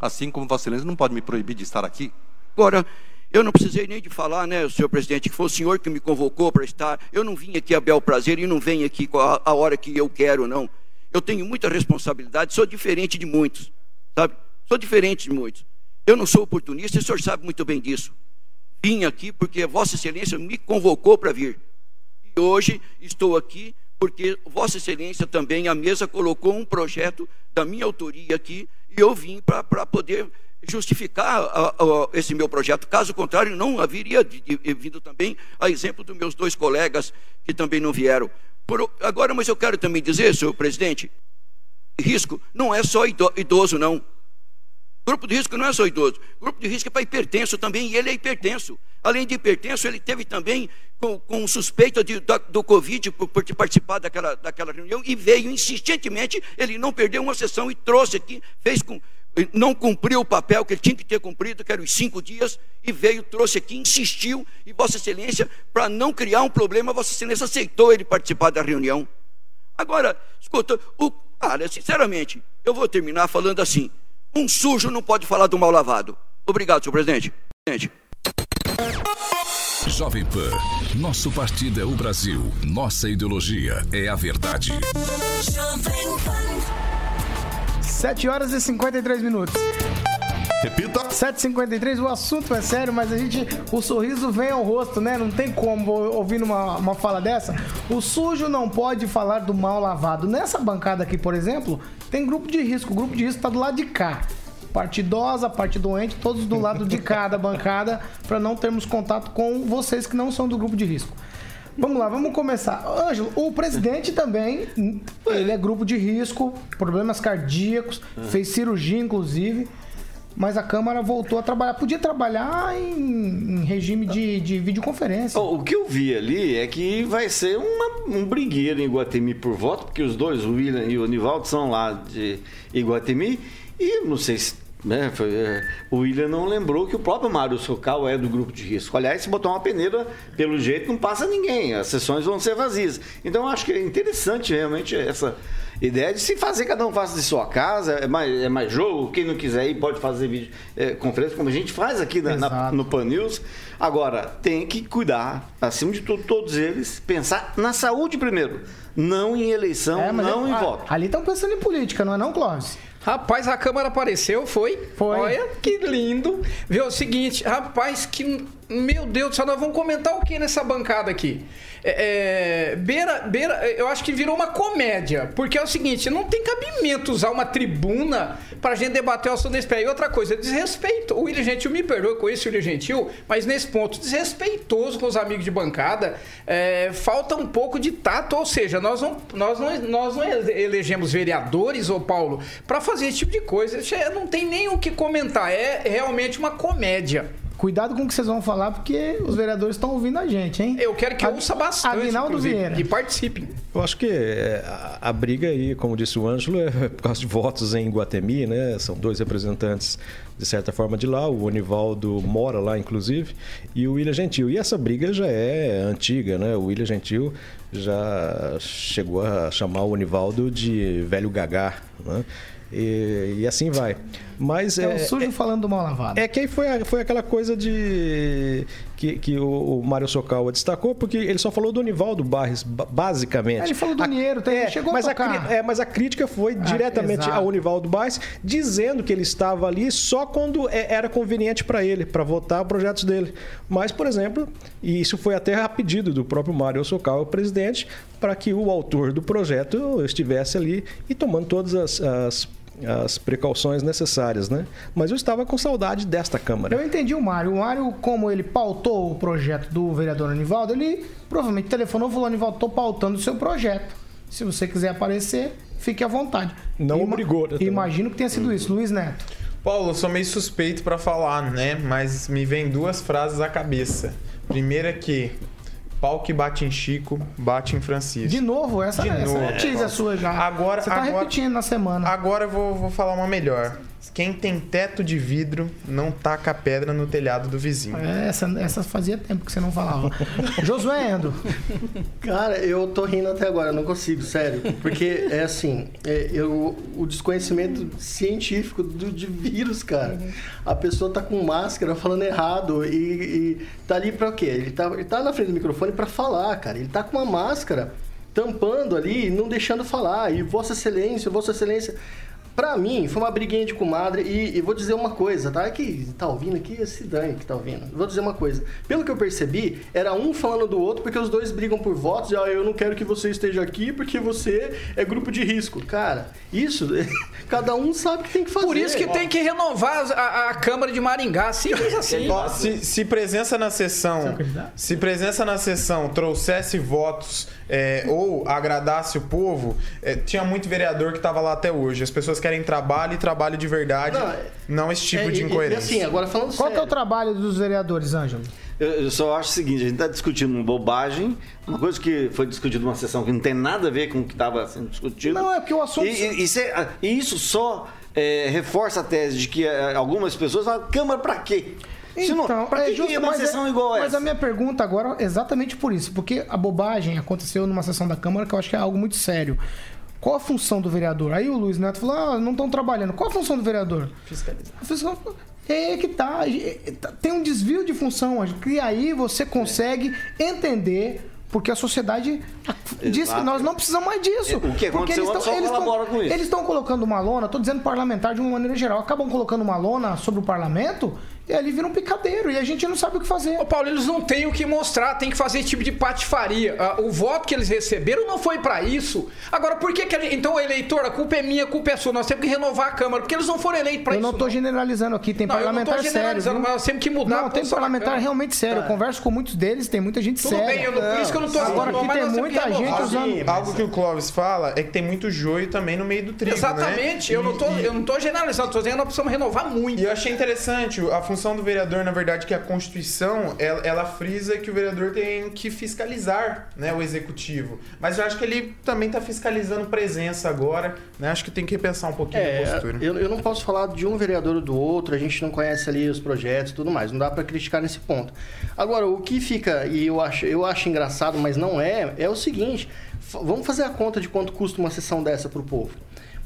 Assim como Vossa Excelência não pode me proibir de estar aqui. Agora, eu não precisei nem de falar, né, senhor presidente, que foi o senhor que me convocou para estar. Eu não vim aqui a bel prazer e não venho aqui a, a hora que eu quero, não. Eu tenho muita responsabilidade, sou diferente de muitos, sabe? Sou diferente de muitos. Eu não sou oportunista e o senhor sabe muito bem disso. Vim aqui porque Vossa Excelência me convocou para vir. E hoje estou aqui porque Vossa Excelência também, a mesa, colocou um projeto da minha autoria aqui e eu vim para poder justificar a- a- esse meu projeto. Caso contrário, não haveria de- de- vindo também a exemplo dos meus dois colegas que também não vieram. Por- agora, mas eu quero também dizer, senhor presidente, risco não é só ido- idoso, não. Grupo de risco não é só idoso. Grupo de risco é para hipertenso também, e ele é hipertenso. Além de hipertenso, ele teve também com, com suspeita de, do Covid por, por participar daquela, daquela reunião e veio insistentemente. Ele não perdeu uma sessão e trouxe aqui, fez com. Não cumpriu o papel que ele tinha que ter cumprido, que eram os cinco dias, e veio, trouxe aqui, insistiu, e Vossa Excelência, para não criar um problema, Vossa Excelência aceitou ele participar da reunião. Agora, escuta, o, cara, sinceramente, eu vou terminar falando assim: um sujo não pode falar do mal lavado. Obrigado, senhor presidente. Presidente. Jovem Pan. Nosso partido é o Brasil. Nossa ideologia é a verdade. Jovem Pan. 7 horas e 53 minutos. Repita. 7h53, o assunto é sério, mas a gente. O sorriso vem ao rosto, né? Não tem como ouvindo uma, uma fala dessa. O sujo não pode falar do mal lavado. Nessa bancada aqui, por exemplo, tem grupo de risco. O grupo de risco tá do lado de cá. Parte idosa, parte doente, todos do lado de cá da <laughs> bancada, para não termos contato com vocês que não são do grupo de risco. Vamos lá, vamos começar. Ângelo, o presidente também, ele é grupo de risco, problemas cardíacos, fez cirurgia inclusive, mas a Câmara voltou a trabalhar. Podia trabalhar em, em regime de, de videoconferência. O que eu vi ali é que vai ser uma- um brigueiro em Iguatemi por voto, porque os dois, o William e o Nivaldo, são lá de Iguatemi. E não sei se. Né, foi, é, o William não lembrou que o próprio Mário Socal é do grupo de risco. Aliás, se botar uma peneira, pelo jeito, não passa ninguém. As sessões vão ser vazias. Então, eu acho que é interessante realmente essa ideia de se fazer, cada um faça de sua casa. É mais, é mais jogo. Quem não quiser ir pode fazer vídeo, é, conferência, como a gente faz aqui na- na- no Pan News. Agora, tem que cuidar, acima de tudo, todos eles, pensar na saúde primeiro. Não em eleição, É, não é- em a- voto. Ali estão pensando em política, não é não, Clóvis? Rapaz, a câmera apareceu, foi? Foi. Olha que lindo. Viu, é o seguinte, rapaz, que. Meu Deus do céu, nós vamos comentar o que nessa bancada aqui? É, é, beira, beira, eu acho que virou uma comédia. Porque é o seguinte, não tem cabimento usar uma tribuna pra gente debater o assunto desse pé. E outra coisa, desrespeito. O William Gentil me perdoa, eu conheço o William Gentil, mas nesse ponto, desrespeitoso com os amigos de bancada. É, falta um pouco de tato, ou seja, nós não, nós não, nós não elegemos vereadores, ô Paulo, pra fazer esse tipo de coisa. É- Não tem nem o que comentar. É realmente uma comédia. Cuidado com o que vocês vão falar, porque os vereadores estão ouvindo a gente, hein? Eu quero que ouça bastante, Aguinaldo Vieira. E participem. Eu acho que é, a, a briga aí, como disse o Ângelo, é <laughs> por causa de votos em Guatemi, né? São dois representantes, de certa forma, de lá. O Onivaldo mora lá, inclusive, e o William Gentil. E essa briga já é antiga, né? O William Gentil já chegou a chamar o Onivaldo de velho gagá, né? E, e assim vai. Mas É, o sujo falando do mal lavado. é que aí foi, foi aquela coisa de. que, que o, o Mário Socawa destacou, porque ele só falou do Nivaldo Barres, ba- basicamente. É, ele falou do dinheiro, tem- É, chegou mas a a, é, mas a crítica foi diretamente exato. ao Nivaldo Barres, dizendo que ele estava ali só quando é- era conveniente para ele, para votar projetos dele. Mas, por exemplo, e isso foi até a pedido do próprio Mário Socawa, o presidente, para que o autor do projeto estivesse ali e tomando todas as- as as precauções necessárias, né? Mas eu estava com saudade desta Câmara. Eu entendi o Mário. O Mário, como ele pautou o projeto do vereador Anivaldo, ele provavelmente telefonou e falou: Anivaldo, estou pautando o seu projeto. Se você quiser aparecer, fique à vontade. Não Ima- obrigou, né, também. Imagino que tenha sido isso. Luiz Neto. Paulo, eu sou meio suspeito pra falar, né? Mas me vem duas frases à cabeça. Primeira é que pau que bate em Chico, bate em Francisco. De novo, essa, De essa novo, notícia Paulo. sua já. Agora, Você tá agora, repetindo na semana. agora eu vou, vou falar uma melhor. Quem tem teto de vidro não taca pedra no telhado do vizinho. É, Essa, essa fazia tempo que você não falava. <laughs> Josué Endo. Cara, eu tô rindo até agora, eu não consigo, sério. Porque é assim, é, eu, o desconhecimento científico do, de vírus, cara. A pessoa tá com máscara falando errado e, e tá ali pra o quê? Ele tá, ele tá na frente do microfone pra falar, cara. Ele tá com uma máscara tampando ali e não deixando falar. E Vossa Excelência, Vossa Excelência. Pra mim, foi uma briguinha de comadre e, e vou dizer uma coisa, tá? É que tá ouvindo aqui, esse Dani que tá ouvindo. Vou dizer uma coisa. Pelo que eu percebi, era um falando do outro porque os dois brigam por votos. E, ah, eu não quero que você esteja aqui porque você é grupo de risco. Cara, isso, <laughs> cada um sabe o que tem que fazer. Por isso que tem que renovar a, a Câmara de Maringá, simples assim. Ó, se, se presença na sessão, se presença na sessão trouxesse votos é, ou agradasse o povo, é, tinha muito vereador que estava lá até hoje. As pessoas querem trabalho e trabalho de verdade, não, esse tipo É, de incoerência. e assim, agora falando Qual que é o trabalho dos vereadores, Ângelo? Eu, eu só acho o seguinte, a gente está discutindo uma bobagem, uma coisa que foi discutida numa sessão que não tem nada a ver com o que estava sendo discutido. Não, é porque o assunto- E, e- e se- e isso só é, reforça a tese de que é, algumas pessoas falam, Câmara pra quê? Se não, pra é que, que justo, é uma mas sessão é- igual Mas essa? a minha pergunta agora é exatamente por isso, porque a bobagem aconteceu numa sessão da Câmara que eu acho que é algo muito sério. Qual a função do vereador? Aí o Luiz Neto falou: ah, não estão trabalhando. Qual a função do vereador? Fiscalizar. É que tá. é, tá- Tem um desvio de função. E aí você consegue entender. Porque a sociedade diz que Exato. nós não precisamos mais disso. O que Porque eles antes tão- só eles tão- com isso. Eles estão colocando uma lona, estou dizendo parlamentar de uma maneira geral, acabam colocando uma lona sobre o parlamento e ali vira um picadeiro e a gente não sabe o que fazer. Ô Paulo, eles não têm o que mostrar, tem que fazer esse tipo de patifaria. Ah, O voto que eles receberam não foi pra isso. Agora, por que que gente... Então, o eleitor, a culpa é minha, a culpa é sua. Nós temos que renovar a Câmara, porque eles não foram eleitos pra eu isso. não estou generalizando aqui, tem Não, eu não tô parlamentar sério. generalizando, viu? mas nós temos que mudar a Não, tem parlamentar realmente sério. Eu converso com muitos deles, tem muita gente Tudo séria. bem, eu não- por isso que eu não tô Agora falando, aqui mas tem nós temos que muita gente usando. Algo que o Clóvis fala é que tem muito joio também no meio do trigo, Exatamente, né? eu, não tô, eu não tô generalizando, tô dizendo que nós precisamos renovar muito. E eu achei interessante a função do vereador, na verdade, que a Constituição, ela, ela frisa que o vereador tem que fiscalizar né, o executivo. Mas eu acho que ele também está fiscalizando presença agora, né? Acho que tem que repensar um pouquinho a É, postura. eu, eu não posso falar de um vereador ou do outro, a gente não conhece ali os projetos e tudo mais, não dá pra criticar nesse ponto. Agora, o que fica, e eu acho, eu acho engraçado, mas não é, é o seguinte: vamos fazer a conta de quanto custa uma sessão dessa pro povo.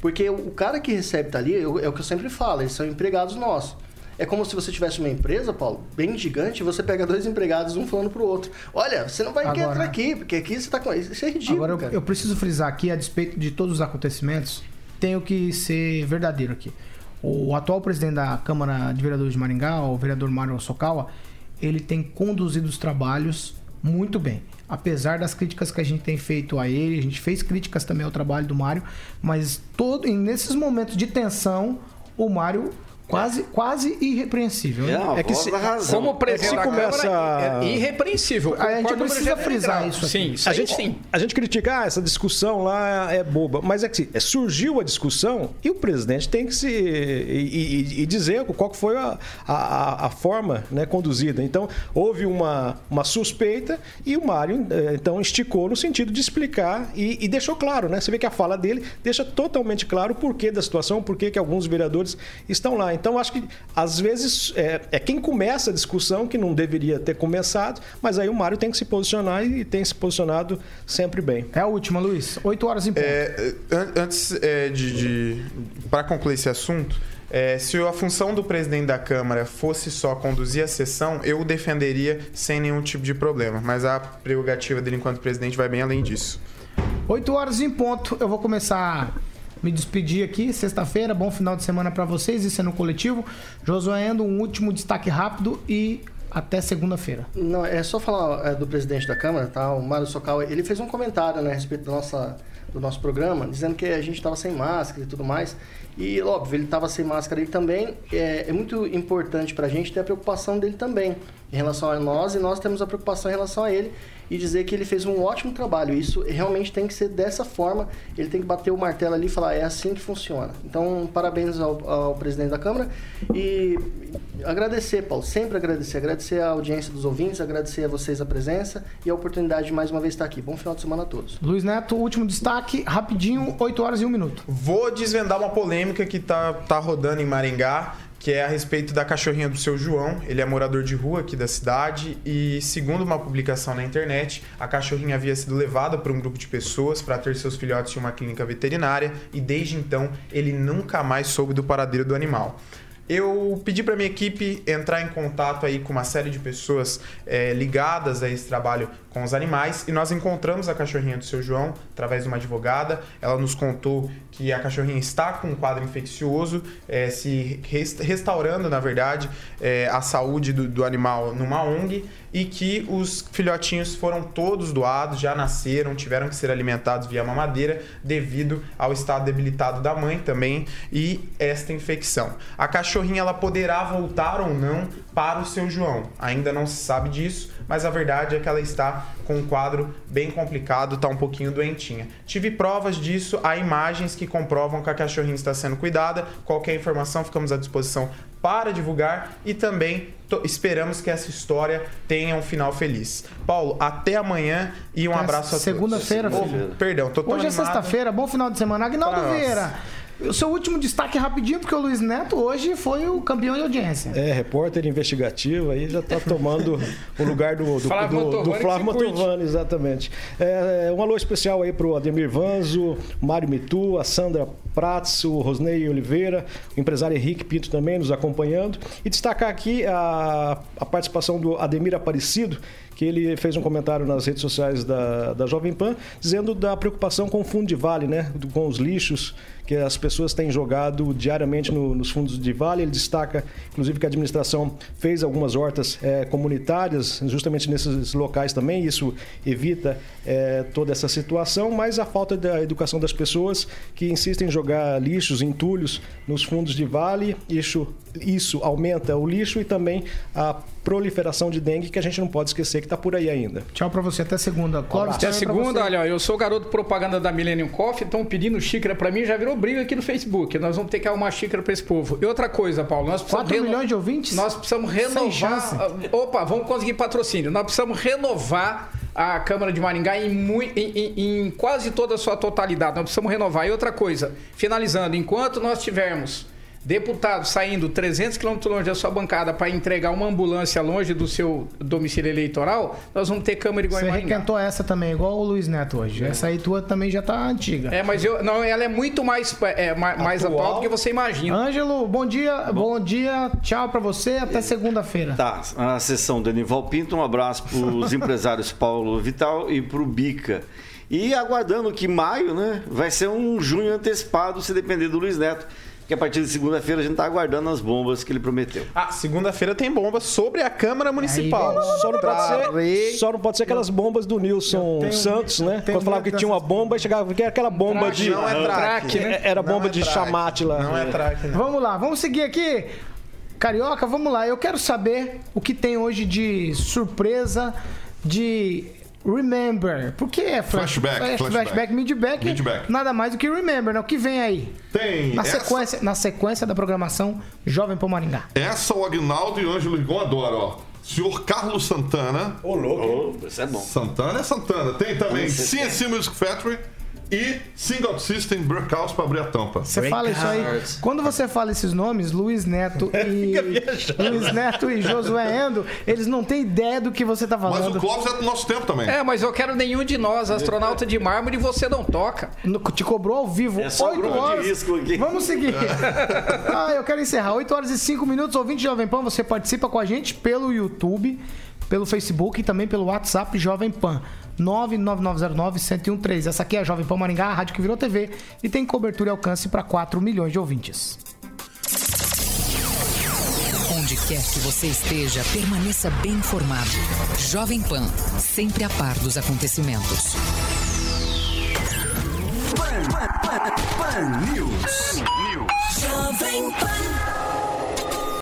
Porque o cara que recebe tá ali, é o que eu sempre falo, eles são empregados nossos. É como se você tivesse uma empresa, Paulo, bem gigante, e você pega dois empregados, um falando pro outro. Olha, você não vai Agora- entrar aqui, porque aqui você tá com. Isso é ridículo. Agora, eu, eu preciso frisar aqui, a despeito de todos os acontecimentos, tenho que ser verdadeiro aqui. O atual presidente da Câmara de Vereadores de Maringá, o vereador Mário Sokawa, ele tem conduzido os trabalhos muito bem. Apesar das críticas que a gente tem feito a ele, a gente fez críticas também ao trabalho do Mário, mas todo, nesses momentos de tensão, o Mário Quase, quase irrepreensível. né? É que se, como presidente da começa- é irrepreensível. A gente precisa número frisar isso aqui. Sim, isso a gente, sim. a gente critica, ah, essa discussão lá é boba. Mas é que é, surgiu a discussão e o presidente tem que se. e, e- e dizer qual que foi a, a, a forma né, conduzida. Então, houve uma, uma suspeita e o Mário, eh, então, esticou no sentido de explicar e, e deixou claro, né? Você vê que a fala dele deixa totalmente claro o porquê da situação, o porquê que alguns vereadores estão lá. Então, acho que, às vezes, é, é quem começa a discussão que não deveria ter começado, mas aí o Mário tem que se posicionar e tem se posicionado sempre bem. É a última, Luiz. Oito horas em ponto. É, an- antes é, de, de para concluir esse assunto, é, se a função do presidente da Câmara fosse só conduzir a sessão, eu o defenderia sem nenhum tipo de problema. Mas a prerrogativa dele enquanto presidente vai bem além disso. 8 horas em ponto. Eu vou começar me despedir aqui. Sexta-feira, bom final de semana pra vocês. Isso é no coletivo. Josué Endo, um último destaque rápido e até segunda-feira. Não, é só falar é, do presidente da Câmara, tá? O Mário Socal, ele fez um comentário né, a respeito da nossa, do nosso programa, dizendo que a gente estava sem máscara e tudo mais. E, óbvio, ele estava sem máscara ele também. É, é muito importante para a gente ter a preocupação dele também em relação a nós e nós temos a preocupação em relação a ele e dizer que ele fez um ótimo trabalho. Isso realmente tem que ser dessa forma. Ele tem que bater o martelo ali e falar: é assim que funciona. Então, parabéns ao, ao presidente da Câmara e agradecer, Paulo, sempre agradecer. Agradecer a audiência dos ouvintes, agradecer a vocês a presença e a oportunidade de mais uma vez estar aqui. Bom final de semana a todos. Luiz Neto, último destaque, rapidinho, 8 horas e 1 minuto. Vou desvendar uma polêmica que tá, tá rodando em Maringá, que é a respeito da cachorrinha do seu João. Ele é morador de rua aqui da cidade e, segundo uma publicação na internet, a cachorrinha havia sido levada por um grupo de pessoas para ter seus filhotes em uma clínica veterinária e, desde então, ele nunca mais soube do paradeiro do animal. Eu pedi para minha equipe entrar em contato aí com uma série de pessoas eh, ligadas a esse trabalho com os animais e nós encontramos a cachorrinha do seu João através de uma advogada. Ela nos contou que a cachorrinha está com um quadro infeccioso, eh, se res- restaurando, na verdade, eh, a saúde do, do animal numa ONG e que os filhotinhos foram todos doados, já nasceram, tiveram que ser alimentados via mamadeira devido ao estado debilitado da mãe também e esta infecção. A cachorrinha ela poderá voltar ou não para o seu João. Ainda não se sabe disso, mas a verdade é que ela está com um quadro bem complicado, está um pouquinho doentinha. Tive provas disso, há imagens que comprovam que a cachorrinha está sendo cuidada. Qualquer informação ficamos à disposição para divulgar e também esperamos que essa história tenha um final feliz. Paulo, até amanhã e um Até abraço a todos. segunda-feira, Oh, filho. Perdão, tô tão Hoje é animado. sexta-feira, bom final de semana. Agnaldo. Vieira, o seu último destaque rapidinho, porque o Luiz Neto hoje foi o campeão de audiência. É, repórter investigativo aí já está tomando <laughs> o lugar do, do, Flávio do, do Flávio. Mantovani, exatamente. É, um alô especial aí pro Ademir Vanzo, Mário Mitu, a Sandra Prats, o Rosnei Oliveira, o empresário Henrique Pinto também nos acompanhando. E destacar aqui a, a participação do Ademir Aparecido, que ele fez um comentário nas redes sociais da, da Jovem Pan, dizendo da preocupação com o fundo de vale, né? Com os lixos que as pessoas têm jogado diariamente no- nos fundos de vale. Ele destaca, inclusive, que a administração fez algumas hortas eh, comunitárias justamente nesses locais também. Isso evita eh, toda essa situação, mas a falta da educação das pessoas que insistem em jogar lixos, entulhos nos fundos de vale, isso, isso aumenta o lixo e também a proliferação de dengue que a gente não pode esquecer que está por aí ainda. Tchau para você, até segunda. Clóvis, Até segunda, olha, eu sou garoto propaganda da Millennium Coffee, estão pedindo xícara pra mim, já virou briga aqui no Facebook. Nós vamos ter que arrumar xícara pra esse povo. E outra coisa, Paulo, nós precisamos. 4 milhões de ouvintes? Nós precisamos renovar. Opa, vamos conseguir patrocínio. Nós precisamos renovar a Câmara de Maringá em, em- em- em quase toda a sua totalidade. Nós precisamos renovar. E outra coisa, finalizando, enquanto nós tivermos deputados saindo 300 quilômetros longe da sua bancada para entregar uma ambulância longe do seu domicílio eleitoral, nós vamos ter Câmara igual Você requentou essa também, igual o Luiz Neto hoje. Essa aí tua também já tá antiga. É, mas eu, não, ela é muito mais, é, ma- mais atual. do que você imagina. Ângelo, bom dia, bom, dia, tchau pra você, até segunda-feira. Tá, a sessão do Anival Pinto, um abraço para os <laughs> empresários Paulo Vital e para o Bica. E aguardando que maio, né, vai ser um junho antecipado, se depender do Luiz Neto. Que a partir de segunda-feira a gente está aguardando as bombas que ele prometeu. Ah, segunda-feira tem bomba sobre a Câmara Municipal. Só não, pode ser, só não pode ser aquelas bombas do Nilson tenho- Santos, né? Quando falava que tinha uma bomba e chegava que era aquela bomba Traque, de. não é traque, É- né? Era Não bomba é de chamate lá. Não é traque, não. Vamos lá, vamos seguir aqui. Carioca, vamos lá. Eu quero saber o que tem hoje de surpresa, de Remember. Por que é flash- Flashback, flash- flashback. flashback, midback, Midback. nada mais do que Remember, né? O que vem aí? Tem Na essa- sequência, na sequência da programação Jovem Pan Maringá. Essa o Agnaldo e o Ângelo Rigon adoram, ó. Senhor Carlos Santana. Ô, louco. Oh, isso é bom. Santana é Santana. Tem também. CNC Music Factory e Single System Breakouts pra abrir a tampa. Você fala isso aí. Quando você fala esses nomes, Luiz Neto <laughs> e Luiz Neto e Josué Endo, eles não têm ideia do que você tá Mas falando. o Clóvis é do nosso tempo também. É, mas eu quero nenhum de nós, astronauta de mármore, e você não toca. No- Te cobrou ao vivo, É só 8 grupo de horas. risco aqui. Vamos seguir. <laughs> ah, eu quero encerrar. 8 horas e 5 minutos, ouvinte de Jovem Pan, você participa com a gente pelo YouTube, pelo Facebook e também pelo WhatsApp Jovem Pan. 99909-1013. Essa aqui é a Jovem Pan Maringá, a rádio que virou TV e tem cobertura e alcance para 4 milhões de ouvintes. Onde quer que você esteja, permaneça bem informado. Jovem Pan, sempre a par dos acontecimentos. Pan News. Jovem Pan.